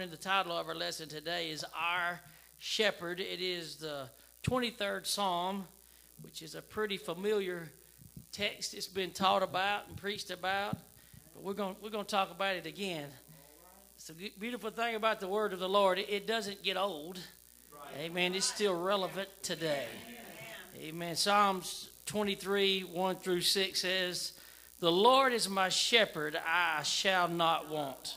morning. The title of our lesson today is Our Shepherd. It is the 23rd Psalm, which is a pretty familiar text. It's been taught about and preached about, but we're going we're going to talk about it again. It's a beautiful thing about the Word of the Lord. It doesn't get old. Amen. It's still relevant today. Amen. Psalms 23, 1 through 6 says, The Lord is my shepherd, I shall not want.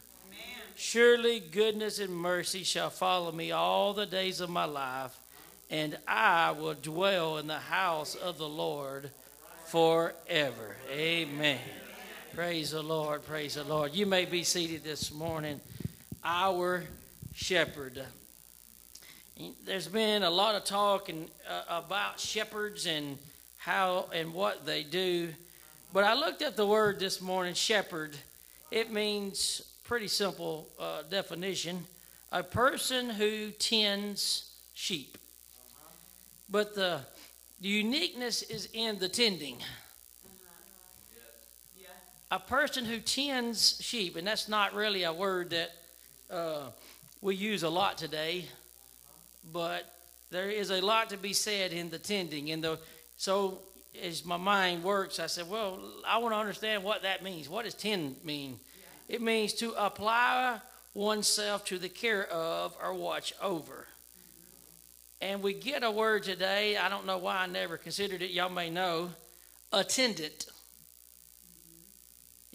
Surely goodness and mercy shall follow me all the days of my life, and I will dwell in the house of the Lord forever. Amen. Praise the Lord. Praise the Lord. You may be seated this morning. Our shepherd. There's been a lot of talk and, uh, about shepherds and how and what they do. But I looked at the word this morning, shepherd. It means pretty simple uh, definition a person who tends sheep. But the, the uniqueness is in the tending. A person who tends sheep, and that's not really a word that uh, we use a lot today but there is a lot to be said in the tending. And the so as my mind works, I said, well, I want to understand what that means. What does tend mean? It means to apply oneself to the care of or watch over. And we get a word today. I don't know why I never considered it. Y'all may know, attendant.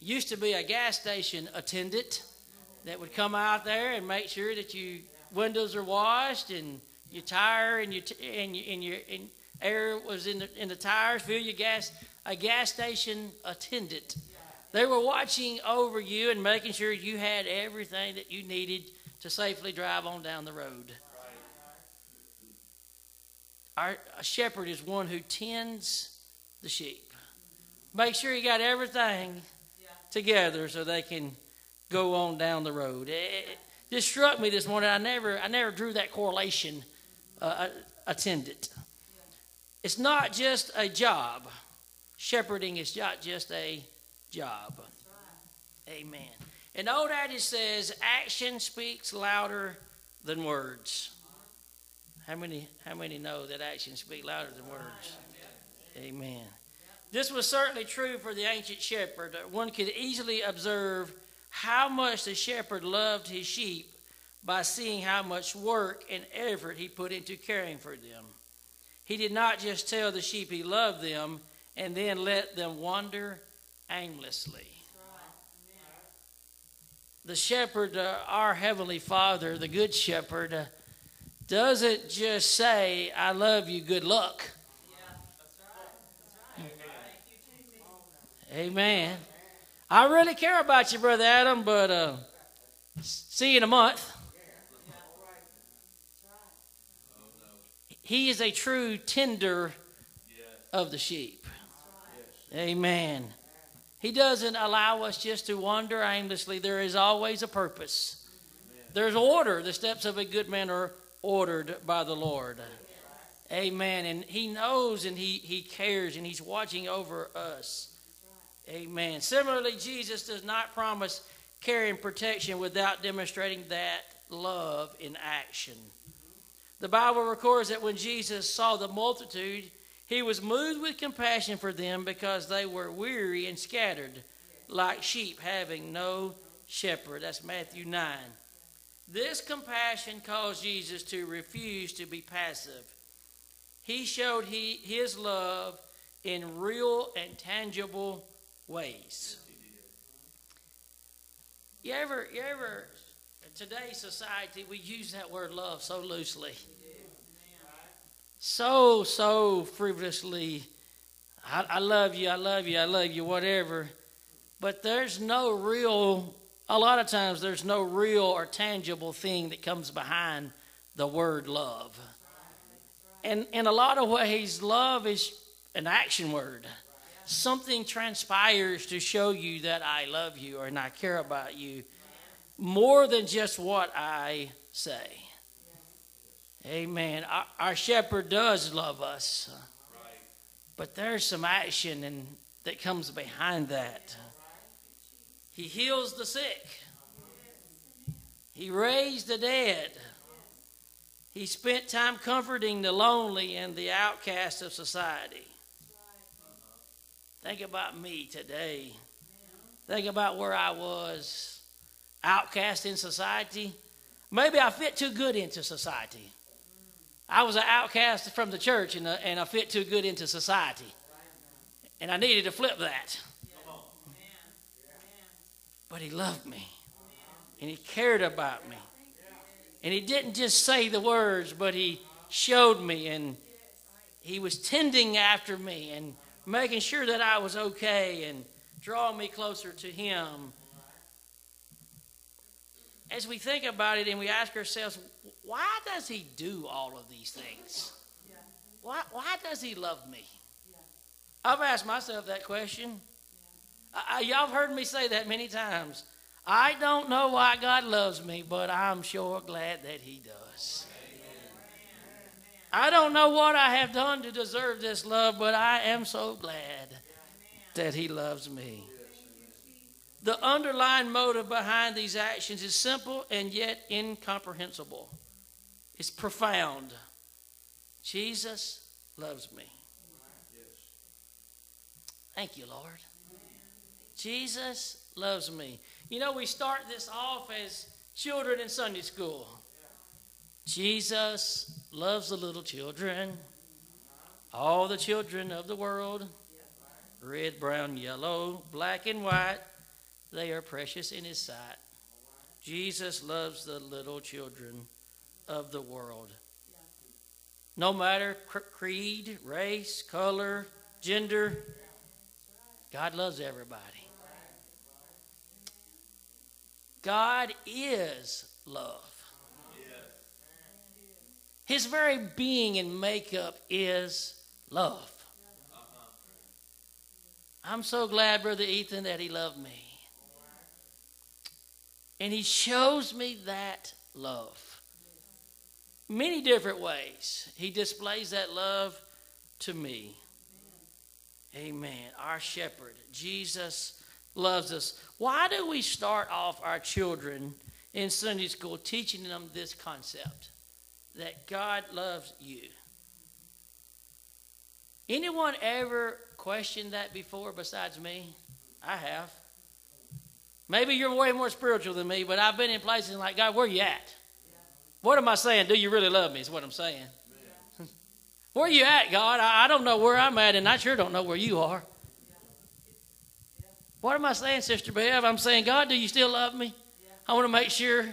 Used to be a gas station attendant that would come out there and make sure that your windows are washed and your tire and your and your, and your and air was in the in the tires. Fill your gas. A gas station attendant. They were watching over you and making sure you had everything that you needed to safely drive on down the road. Our a shepherd is one who tends the sheep. Make sure you got everything together so they can go on down the road. It, just struck me this morning. I never, I never drew that correlation. Uh, attendant. It's not just a job. Shepherding is not just a job. Amen. And old adage says, "Action speaks louder than words." How many? How many know that actions speak louder than words? Amen. This was certainly true for the ancient shepherd. One could easily observe how much the shepherd loved his sheep by seeing how much work and effort he put into caring for them. He did not just tell the sheep he loved them and then let them wander aimlessly. The shepherd, uh, our heavenly Father, the good shepherd, uh, doesn't just say, I love you, good luck. Amen. I really care about you, Brother Adam, but uh, see you in a month. He is a true tender of the sheep. Amen. He doesn't allow us just to wander aimlessly. There is always a purpose. There's order. The steps of a good man are ordered by the Lord. Amen. And He knows and He, he cares and He's watching over us. Amen. Similarly, Jesus does not promise care and protection without demonstrating that love in action. The Bible records that when Jesus saw the multitude, he was moved with compassion for them because they were weary and scattered, like sheep having no shepherd. That's Matthew 9. This compassion caused Jesus to refuse to be passive. He showed he, his love in real and tangible ways. You ever, you ever, in today's society, we use that word love so loosely. So, so frivolously. I, I love you, I love you, I love you, whatever. But there's no real a lot of times there's no real or tangible thing that comes behind the word love. And in a lot of ways, love is an action word. Something transpires to show you that I love you or and I care about you more than just what I say. Amen. Our, our shepherd does love us, but there's some action and that comes behind that. He heals the sick. He raised the dead. He spent time comforting the lonely and the outcast of society. Think about me today. Think about where I was outcast in society. Maybe I fit too good into society. I was an outcast from the church and, and I fit too good into society. And I needed to flip that. But he loved me. And he cared about me. And he didn't just say the words, but he showed me and he was tending after me and making sure that I was okay and drawing me closer to him. As we think about it and we ask ourselves, why does he do all of these things? Why, why does he love me? I've asked myself that question. I, y'all have heard me say that many times. I don't know why God loves me, but I'm sure glad that He does. I don't know what I have done to deserve this love, but I am so glad that He loves me. The underlying motive behind these actions is simple and yet incomprehensible. It's profound. Jesus loves me. Thank you, Lord. Jesus loves me. You know, we start this off as children in Sunday school. Jesus loves the little children, all the children of the world, red, brown, yellow, black, and white. They are precious in His sight. Jesus loves the little children of the world. No matter creed, race, color, gender, God loves everybody. God is love. His very being and makeup is love. I'm so glad, Brother Ethan, that he loved me. And he shows me that love. Many different ways. He displays that love to me. Amen. Our shepherd, Jesus, loves us. Why do we start off our children in Sunday school teaching them this concept that God loves you? Anyone ever questioned that before besides me? I have. Maybe you're way more spiritual than me, but I've been in places like, God, where you at? What am I saying? Do you really love me? Is what I'm saying. where you at, God? I, I don't know where I'm at, and I sure don't know where you are. What am I saying, Sister Bev? I'm saying, God, do you still love me? I want to make sure.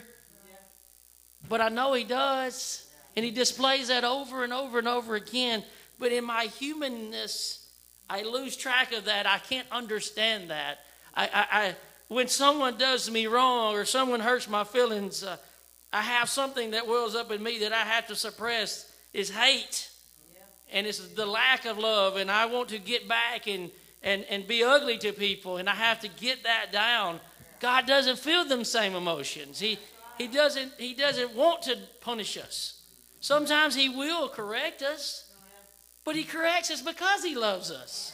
But I know He does. And He displays that over and over and over again. But in my humanness, I lose track of that. I can't understand that. I, I, I when someone does me wrong or someone hurts my feelings, uh, I have something that wells up in me that I have to suppress is hate. And it's the lack of love. And I want to get back and and, and be ugly to people, and I have to get that down. God doesn't feel them same emotions. He, he, doesn't, he doesn't want to punish us. Sometimes He will correct us, but He corrects us because He loves us.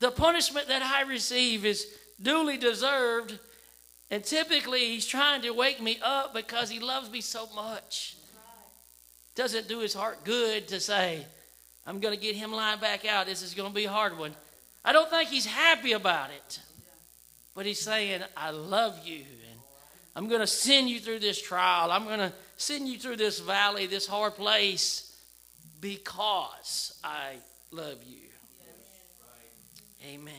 The punishment that I receive is duly deserved, and typically He's trying to wake me up because He loves me so much. Doesn't do His heart good to say, I'm going to get him lying back out. This is going to be a hard one. I don't think he's happy about it. But he's saying, I love you. And I'm going to send you through this trial. I'm going to send you through this valley, this hard place, because I love you. Amen.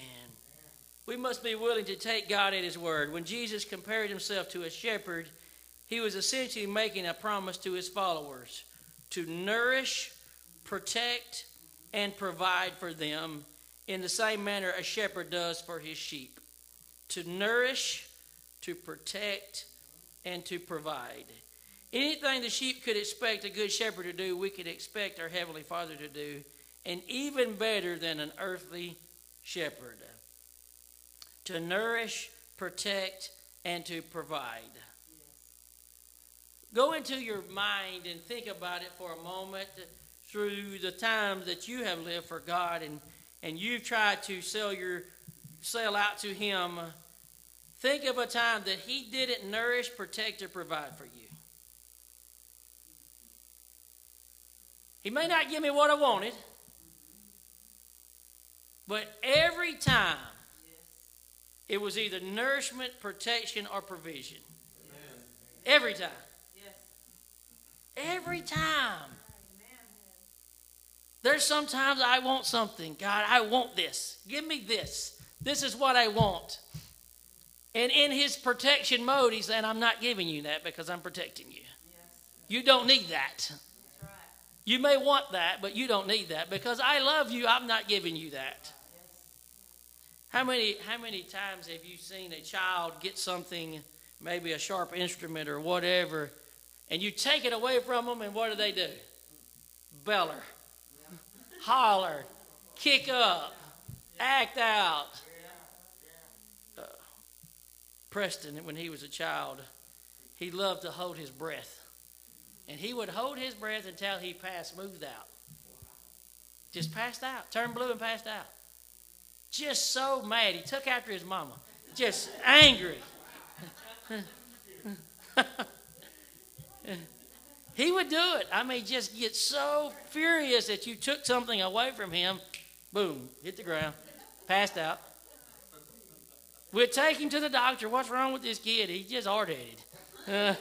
We must be willing to take God at His word. When Jesus compared Himself to a shepherd, He was essentially making a promise to His followers to nourish protect, and provide for them in the same manner a shepherd does for his sheep. to nourish, to protect, and to provide. Anything the sheep could expect a good shepherd to do, we could expect our Heavenly Father to do, and even better than an earthly shepherd to nourish, protect, and to provide. Go into your mind and think about it for a moment through the times that you have lived for God and, and you've tried to sell your sell out to him. Think of a time that he didn't nourish, protect, or provide for you. He may not give me what I wanted, but every time it was either nourishment, protection, or provision. Every time. Every time. There's sometimes I want something. God, I want this. Give me this. This is what I want. And in his protection mode, he's saying, I'm not giving you that because I'm protecting you. You don't need that. You may want that, but you don't need that because I love you. I'm not giving you that. How many, how many times have you seen a child get something, maybe a sharp instrument or whatever, and you take it away from them, and what do they do? Beller, holler, kick up, act out. Uh, Preston, when he was a child, he loved to hold his breath. And he would hold his breath until he passed, moved out. Just passed out, turned blue and passed out. Just so mad. He took after his mama. Just angry. he would do it. I mean, just get so furious that you took something away from him. Boom, hit the ground, passed out. We'd take him to the doctor. What's wrong with this kid? He's just hard headed. Uh,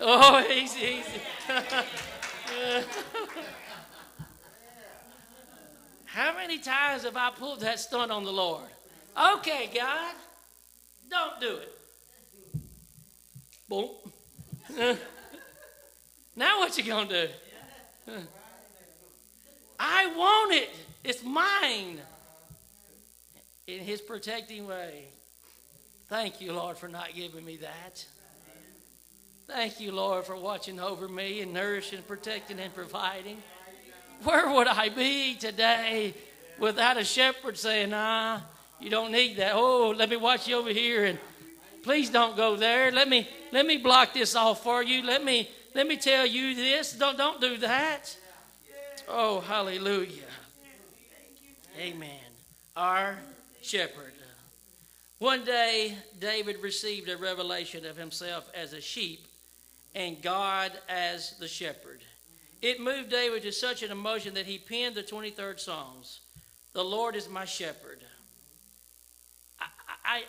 oh, easy, easy. How many times have I pulled that stunt on the Lord? Okay, God, don't do it. Boom. now what you gonna do? I want it. It's mine. In His protecting way. Thank you, Lord, for not giving me that. Thank you, Lord, for watching over me and nourishing, protecting, and providing. Where would I be today without a shepherd saying, nah, you don't need that. Oh, let me watch you over here and please don't go there. Let me let me block this off for you. Let me let me tell you this. Don't don't do that. Oh, hallelujah. Amen. Our shepherd. One day David received a revelation of himself as a sheep and God as the shepherd. It moved David to such an emotion that he penned the 23rd Psalms The Lord is my shepherd. I, I,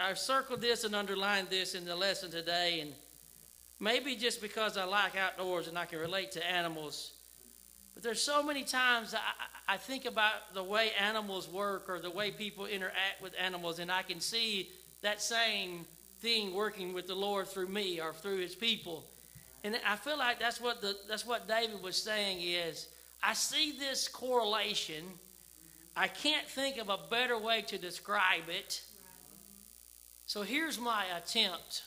I, I circled this and underlined this in the lesson today, and maybe just because I like outdoors and I can relate to animals. But there's so many times I, I think about the way animals work or the way people interact with animals, and I can see that same thing working with the Lord through me or through his people. And I feel like that's what the that's what David was saying is I see this correlation. I can't think of a better way to describe it. So here's my attempt.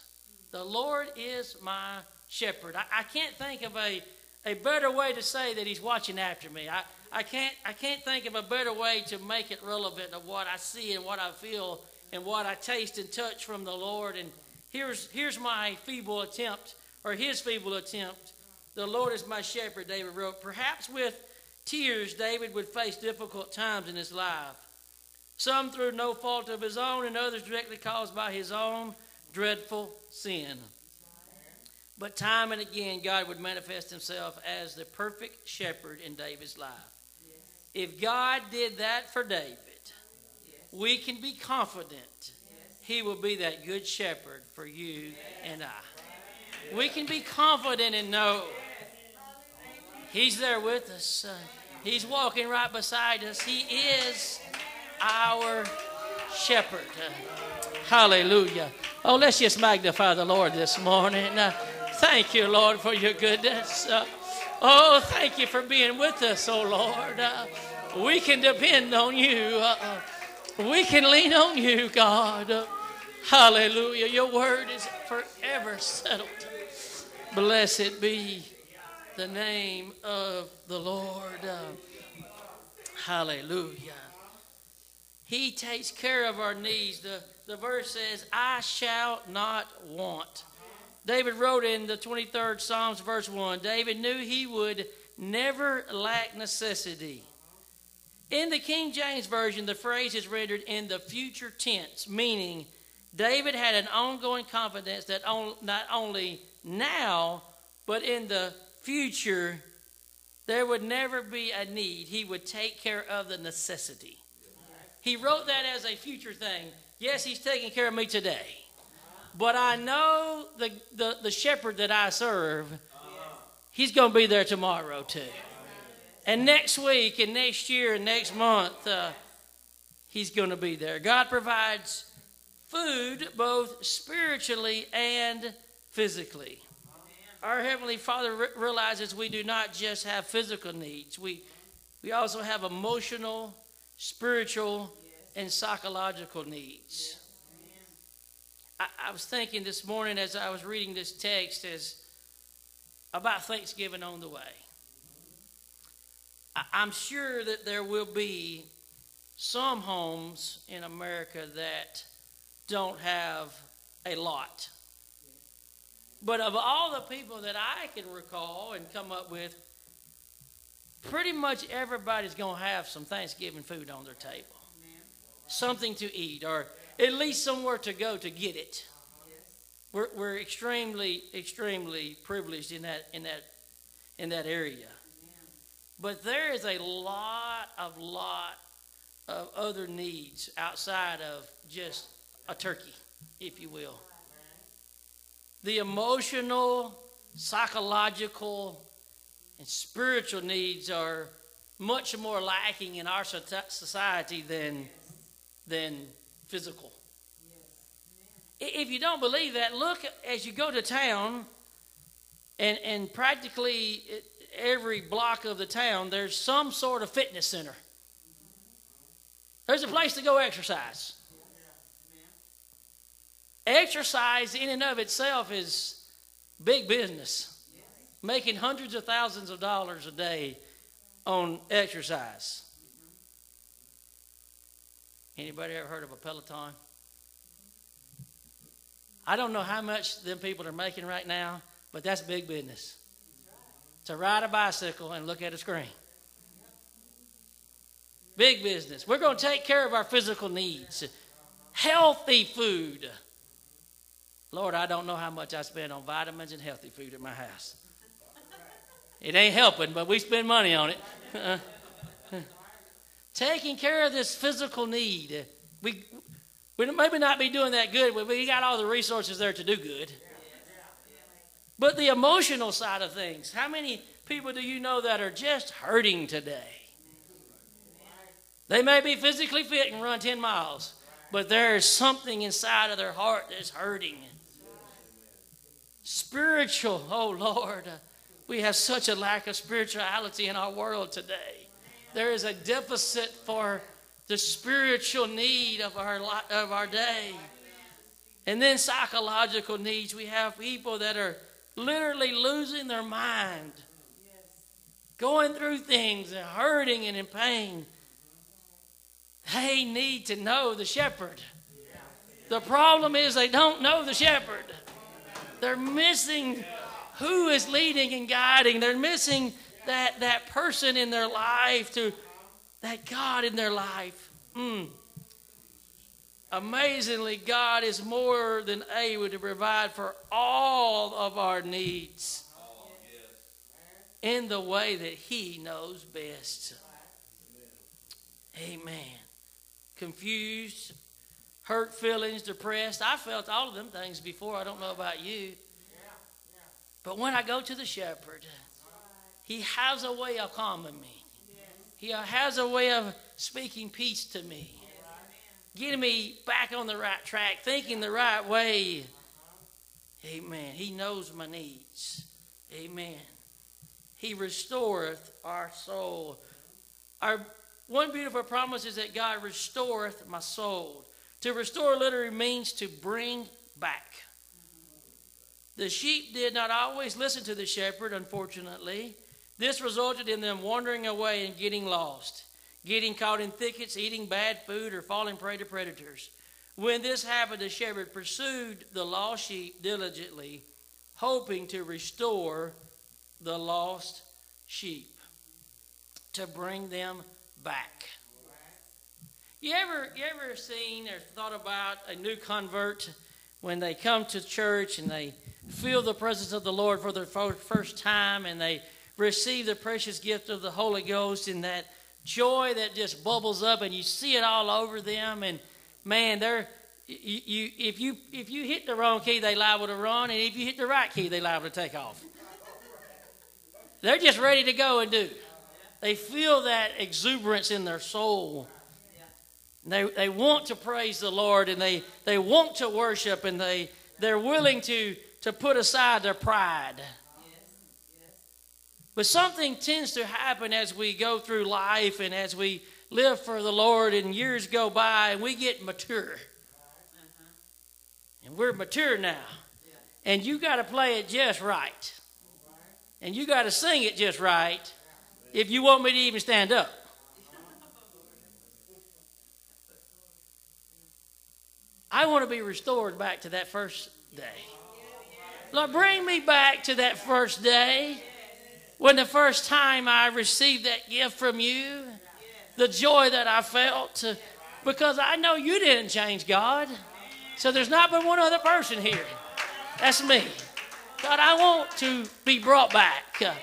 The Lord is my shepherd. I, I can't think of a, a better way to say that he's watching after me. I, I can't I can't think of a better way to make it relevant of what I see and what I feel and what I taste and touch from the Lord. And here's here's my feeble attempt or his feeble attempt. The Lord is my shepherd, David wrote. Perhaps with tears, David would face difficult times in his life. Some through no fault of his own, and others directly caused by his own dreadful sin. But time and again, God would manifest himself as the perfect shepherd in David's life. If God did that for David, we can be confident he will be that good shepherd for you and I we can be confident and know He's there with us. He's walking right beside us. He is our shepherd. Uh, hallelujah. Oh, let's just magnify the Lord this morning. Uh, thank you, Lord, for your goodness. Uh, oh, thank you for being with us, oh Lord. We can depend on you. We can lean on you, God. Hallelujah. Your word is forever settled. Blessed be the name of the Lord. Hallelujah. He takes care of our needs. The, the verse says, I shall not want. David wrote in the 23rd Psalms, verse 1 David knew he would never lack necessity. In the King James Version, the phrase is rendered in the future tense, meaning David had an ongoing confidence that on, not only now, but in the future, there would never be a need. He would take care of the necessity. He wrote that as a future thing. Yes, he's taking care of me today. But I know the, the, the shepherd that I serve, he's going to be there tomorrow too. And next week and next year and next month, uh, he's going to be there. God provides food both spiritually and physically. Our Heavenly Father re- realizes we do not just have physical needs, we, we also have emotional, spiritual, and psychological needs. I, I was thinking this morning as I was reading this text as about Thanksgiving on the way. I, I'm sure that there will be some homes in America that don't have a lot. But of all the people that I can recall and come up with, pretty much everybody's going to have some Thanksgiving food on their table. Something to eat, or at least somewhere to go to get it. We're, we're extremely, extremely privileged in that, in that, in that area. But there is a lot of, lot of other needs outside of just a turkey, if you will. The emotional, psychological, and spiritual needs are much more lacking in our society than, than physical. If you don't believe that, look as you go to town, and, and practically uh, every block of the town, there's some sort of fitness center. There's a place to go exercise. Exercise, in and of itself, is big business. Making hundreds of thousands of dollars a day on exercise. Anybody ever heard of a Peloton? I don't know how much them people are making right now, but that's big business. To ride a bicycle and look at a screen. Big business. We're going to take care of our physical needs. Healthy food. Lord, I don't know how much I spend on vitamins and healthy food at my house. It ain't helping, but we spend money on it. Taking care of this physical need. We, we maybe not be doing that good, but we got all the resources there to do good. But the emotional side of things, how many people do you know that are just hurting today? They may be physically fit and run 10 miles, but there is something inside of their heart that's hurting. Spiritual, oh Lord, we have such a lack of spirituality in our world today. There is a deficit for the spiritual need of our, of our day. And then psychological needs. We have people that are literally losing their mind, going through things and hurting and in pain. They need to know the shepherd. The problem is they don't know the shepherd. They're missing who is leading and guiding. They're missing that, that person in their life to that God in their life. Mm. Amazingly, God is more than able to provide for all of our needs in the way that He knows best. Amen. Confused, hurt feelings, depressed. I felt all of them things before. I don't know about you. But when I go to the shepherd, he has a way of calming me. He has a way of speaking peace to me, getting me back on the right track, thinking the right way. Uh-huh. Amen. He knows my needs. Amen. He restoreth our soul. Our one beautiful promise is that God restoreth my soul. To restore literally means to bring back. The sheep did not always listen to the shepherd, unfortunately. This resulted in them wandering away and getting lost, getting caught in thickets, eating bad food, or falling prey to predators. When this happened, the shepherd pursued the lost sheep diligently, hoping to restore the lost sheep, to bring them back. You ever, you ever seen or thought about a new convert when they come to church and they feel the presence of the Lord for the first time and they receive the precious gift of the Holy Ghost and that joy that just bubbles up and you see it all over them and man they're you, you if you if you hit the wrong key they liable to run and if you hit the right key they liable to take off. They're just ready to go and do. They feel that exuberance in their soul they, they want to praise the lord and they they want to worship and they they're willing to to put aside their pride. But something tends to happen as we go through life and as we live for the Lord and years go by and we get mature. And we're mature now. And you got to play it just right. And you got to sing it just right if you want me to even stand up. I want to be restored back to that first day. Lord, bring me back to that first day when the first time I received that gift from you, the joy that I felt, because I know you didn't change, God. So there's not but one other person here. That's me. God, I want to be brought back. Uh,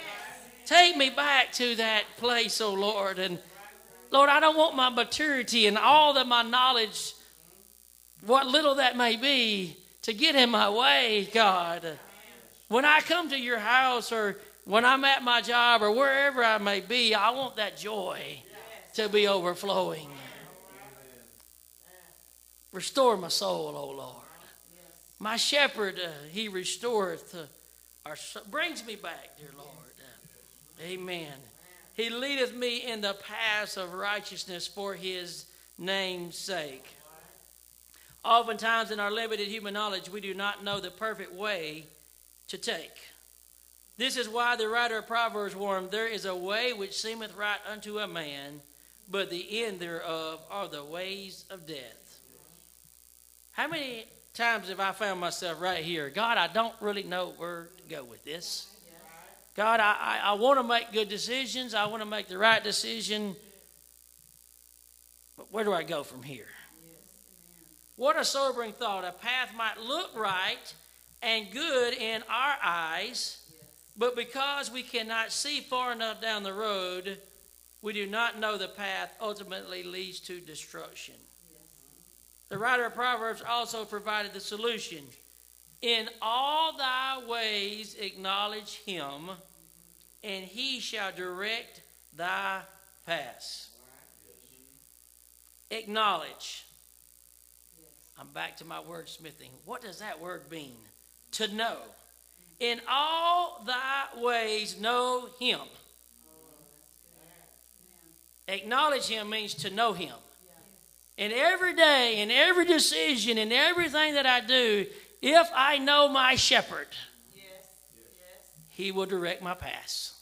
take me back to that place, oh Lord. And Lord, I don't want my maturity and all of my knowledge, what little that may be, to get in my way, God. When I come to your house or when I'm at my job or wherever I may be, I want that joy to be overflowing. Restore my soul, O Lord. My shepherd, uh, he restoreth, uh, or brings me back, dear Lord. Amen. He leadeth me in the paths of righteousness for his name's sake. Oftentimes, in our limited human knowledge, we do not know the perfect way to take. This is why the writer of Proverbs warned there is a way which seemeth right unto a man, but the end thereof are the ways of death. How many times have I found myself right here? God, I don't really know where to go with this. God, I, I, I want to make good decisions. I want to make the right decision. But where do I go from here? What a sobering thought. A path might look right and good in our eyes, but because we cannot see far enough down the road, we do not know the path ultimately leads to destruction. The writer of Proverbs also provided the solution. In all thy ways acknowledge him, and he shall direct thy paths. Acknowledge. I'm back to my wordsmithing. What does that word mean? To know. In all thy ways, know him. Acknowledge him means to know him. And every day, in every decision, in everything that I do, if I know my shepherd, he will direct my paths.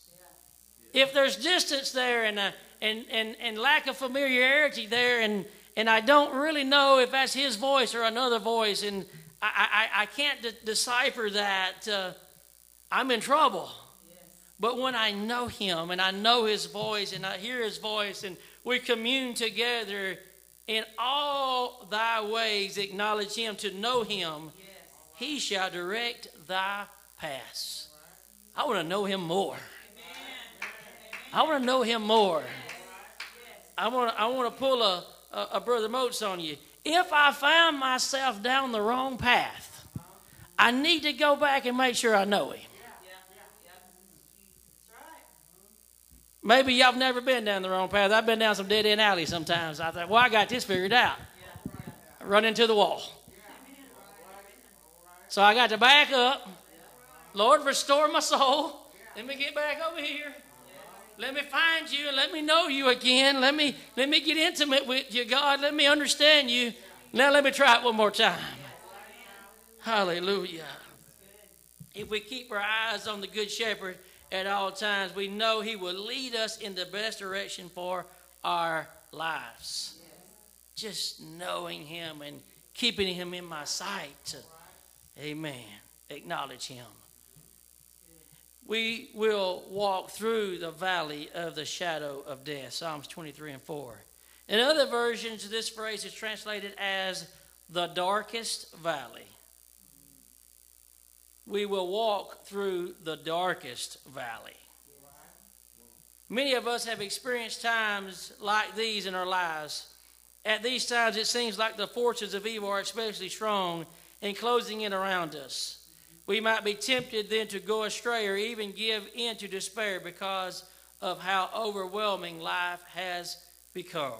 If there's distance there and, and, and, and lack of familiarity there and, and I don't really know if that's his voice or another voice, and I, I, I can't de- decipher that, uh, I'm in trouble. But when I know him and I know his voice and I hear his voice and we commune together, in all thy ways acknowledge him to know him, he shall direct thy paths. I want to know him more. I want to know him more. I want I want to pull a, a, a Brother Moats on you. If I found myself down the wrong path, I need to go back and make sure I know Him. Maybe y'all have never been down the wrong path. I've been down some dead end alleys sometimes. I thought, well, I got this figured out. I run into the wall. So I got to back up. Lord, restore my soul. Let me get back over here. Let me find you and let me know you again. Let me let me get intimate with you, God. Let me understand you. Now let me try it one more time. Hallelujah. If we keep our eyes on the Good Shepherd at all times, we know He will lead us in the best direction for our lives. Just knowing Him and keeping Him in my sight. Amen. Acknowledge Him. We will walk through the valley of the shadow of death. Psalms 23 and 4. In other versions, this phrase is translated as the darkest valley. We will walk through the darkest valley. Many of us have experienced times like these in our lives. At these times, it seems like the forces of evil are especially strong and closing in around us. We might be tempted then to go astray or even give in to despair because of how overwhelming life has become.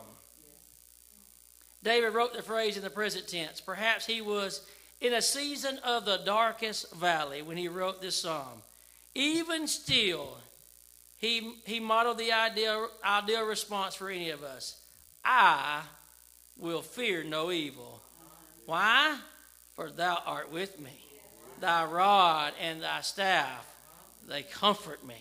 David wrote the phrase in the present tense. Perhaps he was in a season of the darkest valley when he wrote this psalm. Even still, he, he modeled the ideal, ideal response for any of us I will fear no evil. Why? For thou art with me. Thy rod and thy staff, they comfort me.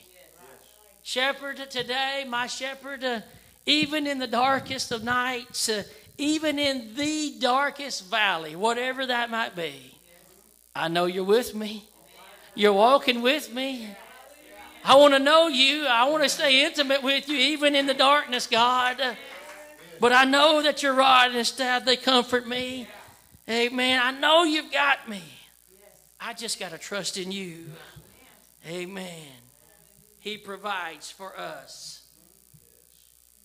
Shepherd, today, my shepherd, uh, even in the darkest of nights, uh, even in the darkest valley, whatever that might be, I know you're with me. You're walking with me. I want to know you. I want to stay intimate with you, even in the darkness, God. But I know that your rod and staff, they comfort me. Amen. I know you've got me. I just got to trust in you. Amen. He provides for us.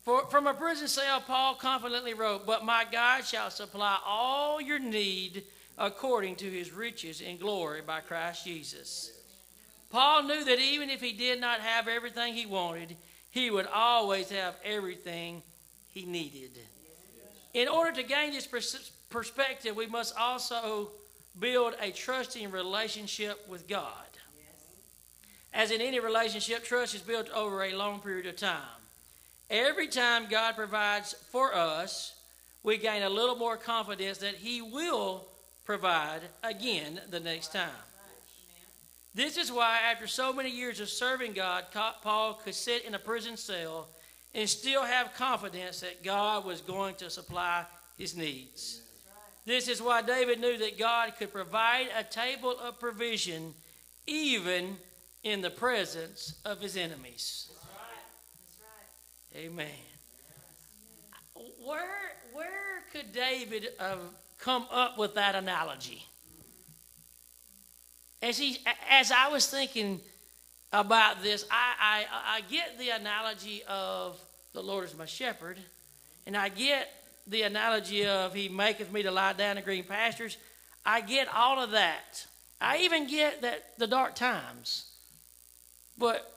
For, from a prison cell, Paul confidently wrote, But my God shall supply all your need according to his riches in glory by Christ Jesus. Paul knew that even if he did not have everything he wanted, he would always have everything he needed. In order to gain this pers- perspective, we must also build a trusting relationship with God. As in any relationship, trust is built over a long period of time. Every time God provides for us, we gain a little more confidence that He will provide again the next time. This is why, after so many years of serving God, Paul could sit in a prison cell and still have confidence that God was going to supply his needs. This is why David knew that God could provide a table of provision even in the presence of his enemies. Amen. Where, where could David have come up with that analogy? As, he, as I was thinking about this, I, I, I get the analogy of the Lord is my shepherd, and I get the analogy of He maketh me to lie down in green pastures. I get all of that. I even get that the dark times. But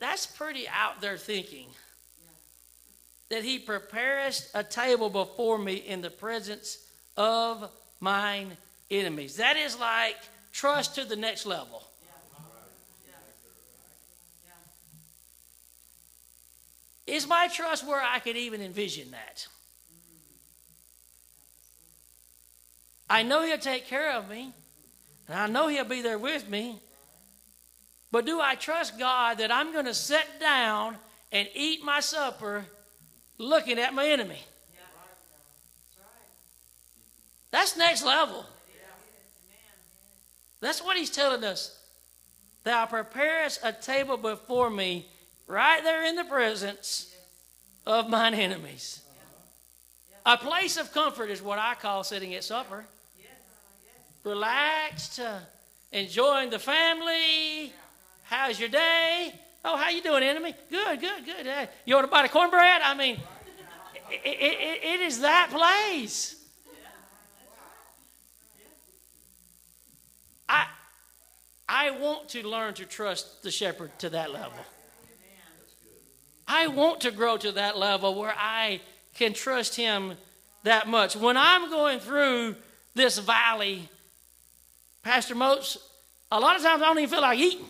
that's pretty out there thinking. That he preparest a table before me in the presence of mine enemies. That is like trust to the next level. Is my trust where I could even envision that? I know He'll take care of me, and I know He'll be there with me. But do I trust God that I'm going to sit down and eat my supper looking at my enemy? That's next level. That's what he's telling us. Thou preparest a table before me right there in the presence of mine enemies. A place of comfort is what I call sitting at supper. Relaxed, uh, enjoying the family. How's your day? Oh, how you doing, enemy? Good, good, good. Uh, you want to buy the cornbread? I mean, it, it, it is that place. I, I want to learn to trust the shepherd to that level. I want to grow to that level where I can trust Him that much. When I'm going through this valley, Pastor Moats, a lot of times I don't even feel like eating.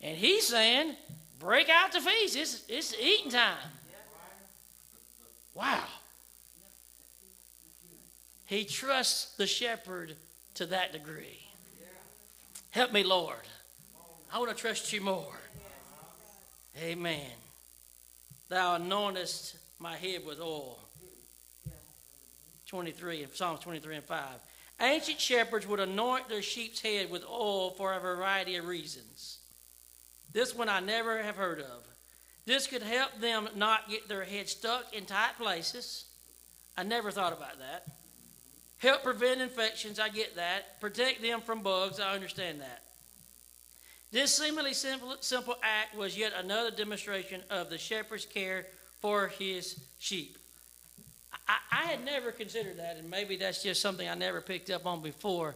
And he's saying, break out the feast. It's, it's eating time. Wow. He trusts the shepherd to that degree. Help me, Lord. I want to trust you more. Amen. Thou anointest my head with oil. 23, Psalms 23 and 5. Ancient shepherds would anoint their sheep's head with oil for a variety of reasons. This one I never have heard of. This could help them not get their head stuck in tight places. I never thought about that. Help prevent infections, I get that. Protect them from bugs, I understand that. This seemingly simple, simple act was yet another demonstration of the shepherd's care for his sheep. I, I had never considered that, and maybe that's just something I never picked up on before.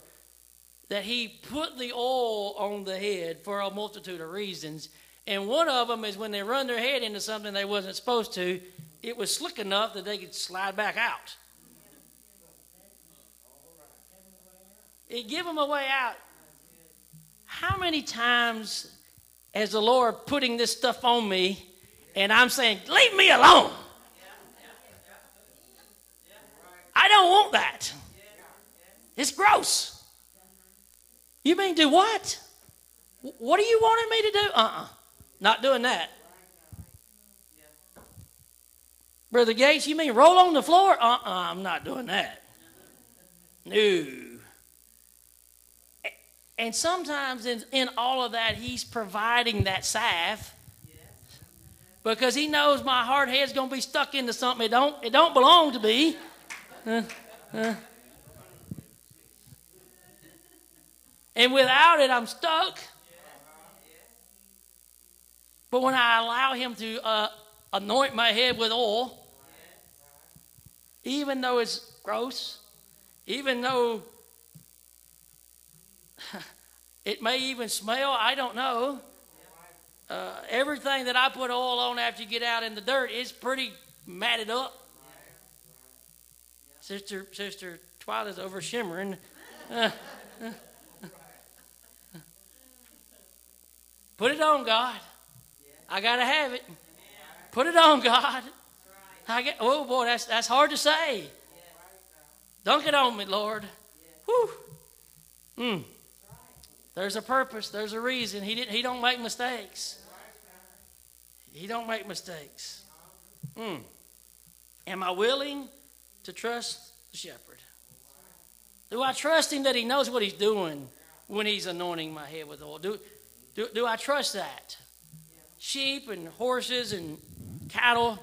That he put the oil on the head for a multitude of reasons. And one of them is when they run their head into something they wasn't supposed to, it was slick enough that they could slide back out. It give them a way out. How many times has the Lord putting this stuff on me and I'm saying, leave me alone? I don't want that. It's gross. You mean do what? What are you wanting me to do? Uh uh-uh. uh Not doing that. Brother Gates, you mean roll on the floor? Uh uh-uh, uh, i am not doing that. No. And sometimes in, in all of that, he's providing that salve because he knows my hard head's going to be stuck into something it don't, it don't belong to be. Uh, uh. And without it, I'm stuck. But when I allow him to uh, anoint my head with oil, even though it's gross, even though it may even smell, I don't know. Uh, everything that I put oil on after you get out in the dirt is pretty matted up. Sister, Sister Twyla's over shimmering. Put it on, God. I gotta have it. Put it on, God. I get, oh boy, that's that's hard to say. Dunk it on me, Lord. Whew. Mm. There's a purpose. There's a reason. He didn't. He don't make mistakes. He don't make mistakes. Mm. Am I willing to trust the shepherd? Do I trust him that he knows what he's doing when he's anointing my head with oil? Do, do, do I trust that? Sheep and horses and cattle,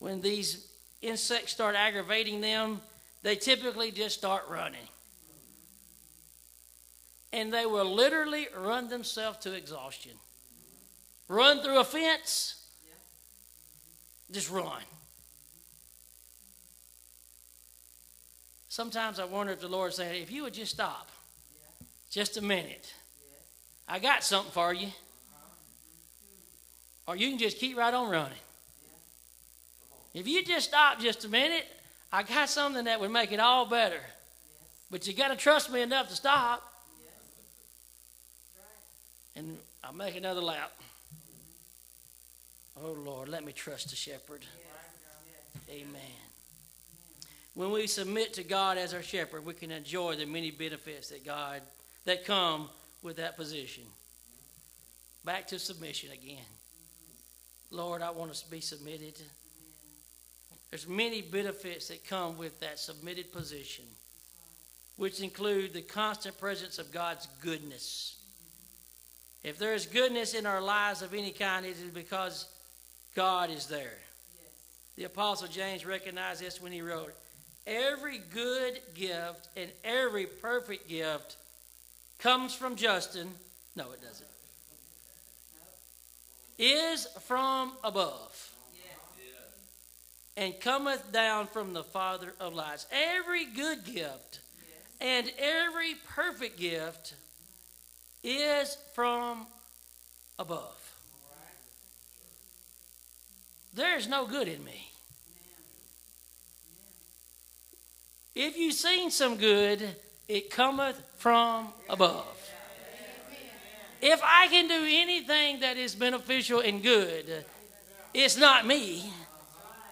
when these insects start aggravating them, they typically just start running. And they will literally run themselves to exhaustion. Run through a fence, just run. Sometimes I wonder if the Lord saying, if you would just stop just a minute, I got something for you. Or you can just keep right on running. If you just stop just a minute, I got something that would make it all better. But you got to trust me enough to stop. And I'll make another lap. Oh, Lord, let me trust the shepherd. Amen. When we submit to God as our shepherd, we can enjoy the many benefits that God that come with that position. Back to submission again. Lord, I want us to be submitted. There's many benefits that come with that submitted position, which include the constant presence of God's goodness. If there is goodness in our lives of any kind, it is because God is there. The Apostle James recognized this when he wrote, Every good gift and every perfect gift comes from Justin. No, it doesn't. Is from above and cometh down from the Father of lights. Every good gift and every perfect gift is from above. There's no good in me. If you've seen some good, it cometh from above. If I can do anything that is beneficial and good, it's not me.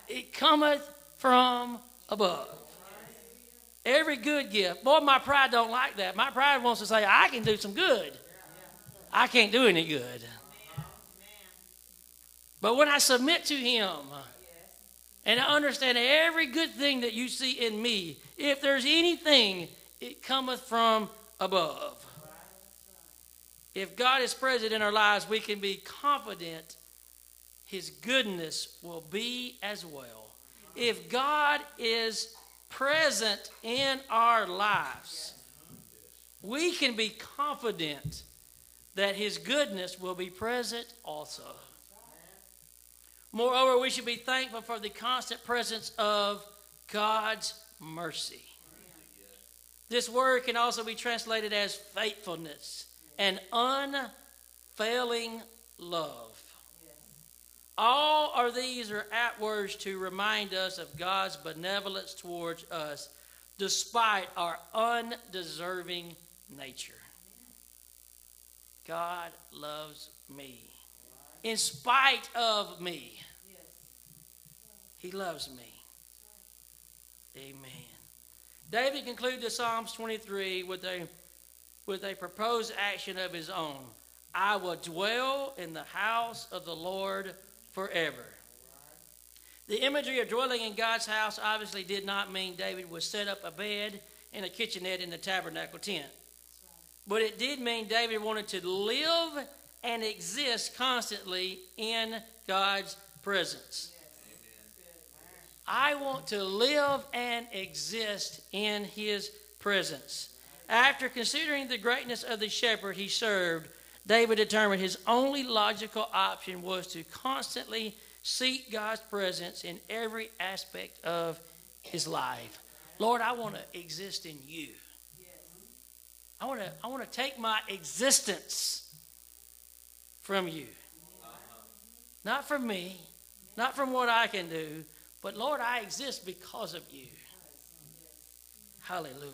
It cometh from above. Every good gift. Boy, my pride don't like that. My pride wants to say, I can do some good. I can't do any good. But when I submit to Him and I understand every good thing that you see in me, if there's anything, it cometh from above. If God is present in our lives, we can be confident His goodness will be as well. If God is present in our lives, we can be confident that His goodness will be present also. Moreover, we should be thankful for the constant presence of God's mercy. This word can also be translated as faithfulness and unfailing love. All of these are apt words to remind us of God's benevolence towards us despite our undeserving nature. God loves me. In spite of me, He loves me. Amen. David concluded the Psalms 23 with a, with a proposed action of his own. I will dwell in the house of the Lord forever. The imagery of dwelling in God's house obviously did not mean David would set up a bed and a kitchenette in the tabernacle tent. But it did mean David wanted to live and exist constantly in God's presence. I want to live and exist in his presence. After considering the greatness of the shepherd he served, David determined his only logical option was to constantly seek God's presence in every aspect of his life. Lord, I want to exist in you. I want to I want to take my existence from you. Not from me, not from what I can do, but Lord, I exist because of you. Hallelujah.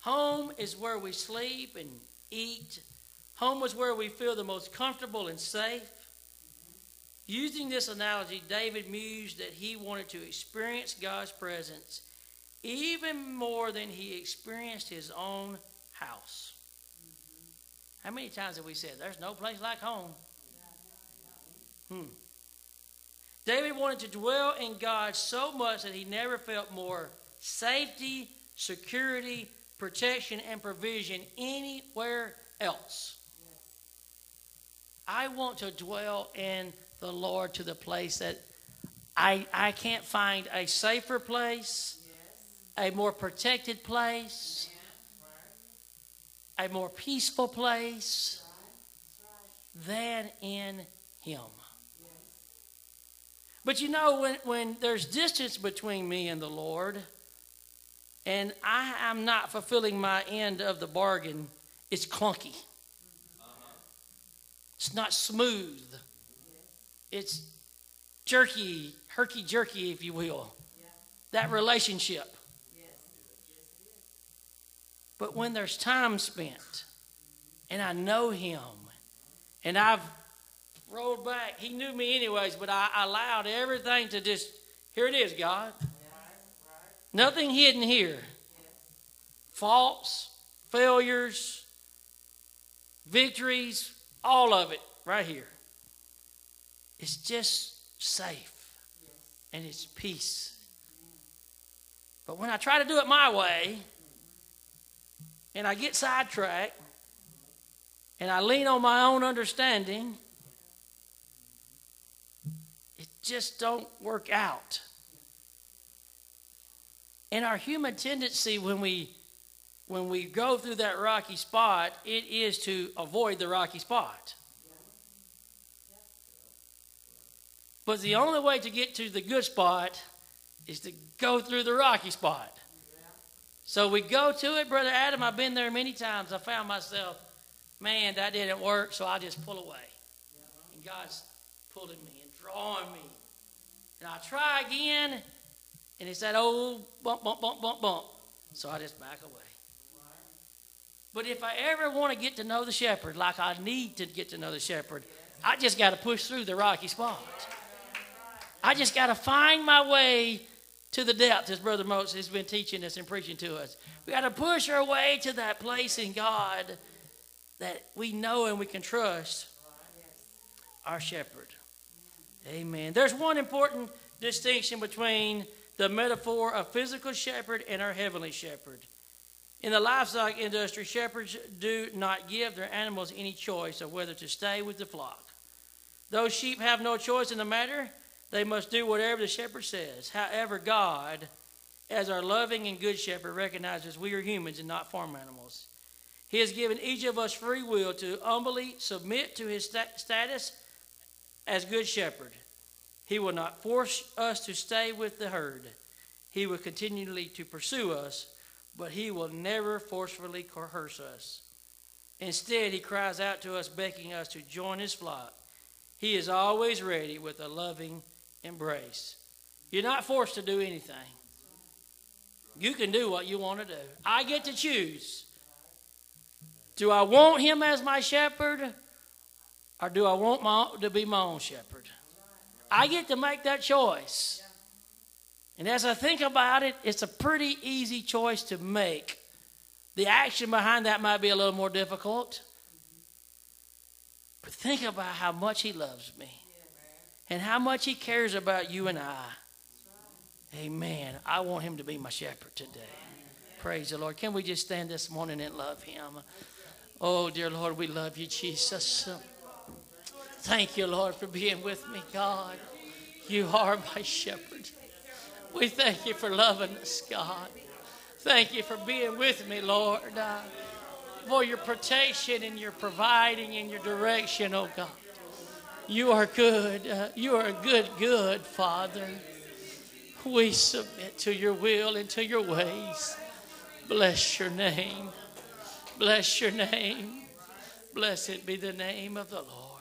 Home is where we sleep and eat. Home is where we feel the most comfortable and safe. Using this analogy, David mused that he wanted to experience God's presence even more than he experienced his own house. How many times have we said, There's no place like home? Hmm. David wanted to dwell in God so much that he never felt more safety, security, protection, and provision anywhere else. I want to dwell in the Lord to the place that I, I can't find a safer place, a more protected place, a more peaceful place than in Him. But you know, when, when there's distance between me and the Lord, and I am not fulfilling my end of the bargain, it's clunky. It's not smooth. It's jerky, herky jerky, if you will. That relationship. But when there's time spent and I know Him and I've rolled back, He knew me anyways, but I allowed everything to just, here it is, God. Nothing hidden here. Faults, failures, victories, all of it right here. It's just safe and it's peace. But when I try to do it my way and I get sidetracked and I lean on my own understanding, it just don't work out. And our human tendency when we when we go through that rocky spot, it is to avoid the rocky spot. But the only way to get to the good spot is to go through the rocky spot. So we go to it, Brother Adam. I've been there many times. I found myself, man, that didn't work, so I just pull away. And God's pulling me and drawing me. And I try again, and it's that old bump, bump, bump, bump, bump. So I just back away. But if I ever want to get to know the shepherd, like I need to get to know the shepherd, I just got to push through the rocky spots. I just got to find my way to the depths, as Brother Moses has been teaching us and preaching to us. We got to push our way to that place in God that we know and we can trust our shepherd. Amen. There's one important distinction between the metaphor of physical shepherd and our heavenly shepherd. In the livestock industry, shepherds do not give their animals any choice of whether to stay with the flock. Those sheep have no choice in the matter. They must do whatever the shepherd says. However, God, as our loving and good shepherd, recognizes we are humans and not farm animals. He has given each of us free will to humbly submit to his status as good shepherd. He will not force us to stay with the herd. He will continually to pursue us but he will never forcefully coerce us. Instead, he cries out to us, begging us to join his flock. He is always ready with a loving embrace. You're not forced to do anything. You can do what you want to do. I get to choose. Do I want him as my shepherd or do I want my, to be my own shepherd? I get to make that choice. And as I think about it, it's a pretty easy choice to make. The action behind that might be a little more difficult. But think about how much He loves me and how much He cares about you and I. Amen. I want Him to be my shepherd today. Praise the Lord. Can we just stand this morning and love Him? Oh, dear Lord, we love you, Jesus. Thank you, Lord, for being with me, God. You are my shepherd. We thank you for loving us, God. Thank you for being with me, Lord. Uh, for your protection and your providing and your direction, oh God. You are good. Uh, you are a good, good Father. We submit to your will and to your ways. Bless your name. Bless your name. Blessed be the name of the Lord.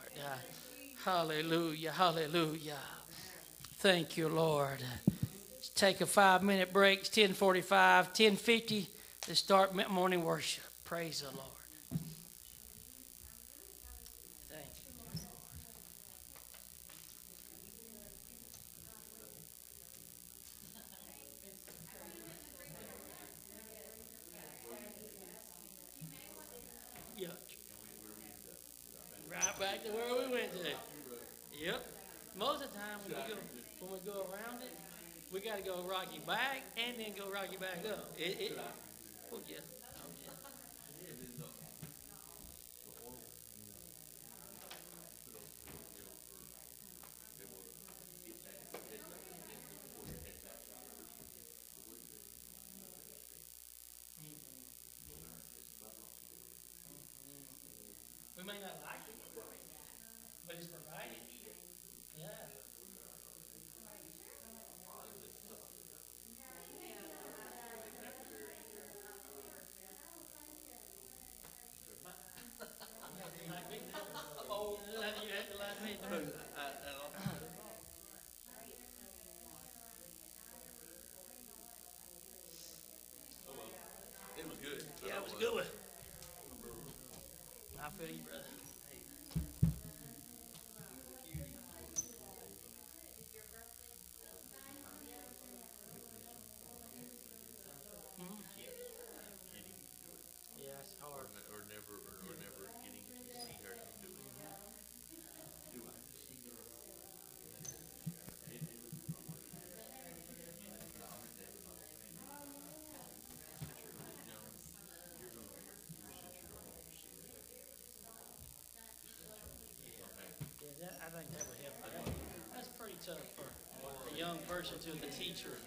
Hallelujah. Hallelujah. Thank you, Lord take a five minute break. It's 1045, 1050 to start morning worship. Praise the Lord. Back to where we went. Most of the time when we go when we go around it, we got to go rocky back and then go rocky back up. It, it, oh, yeah. Oh, we may not feel you, brother. I think that would help. Tough for a young person to the teacher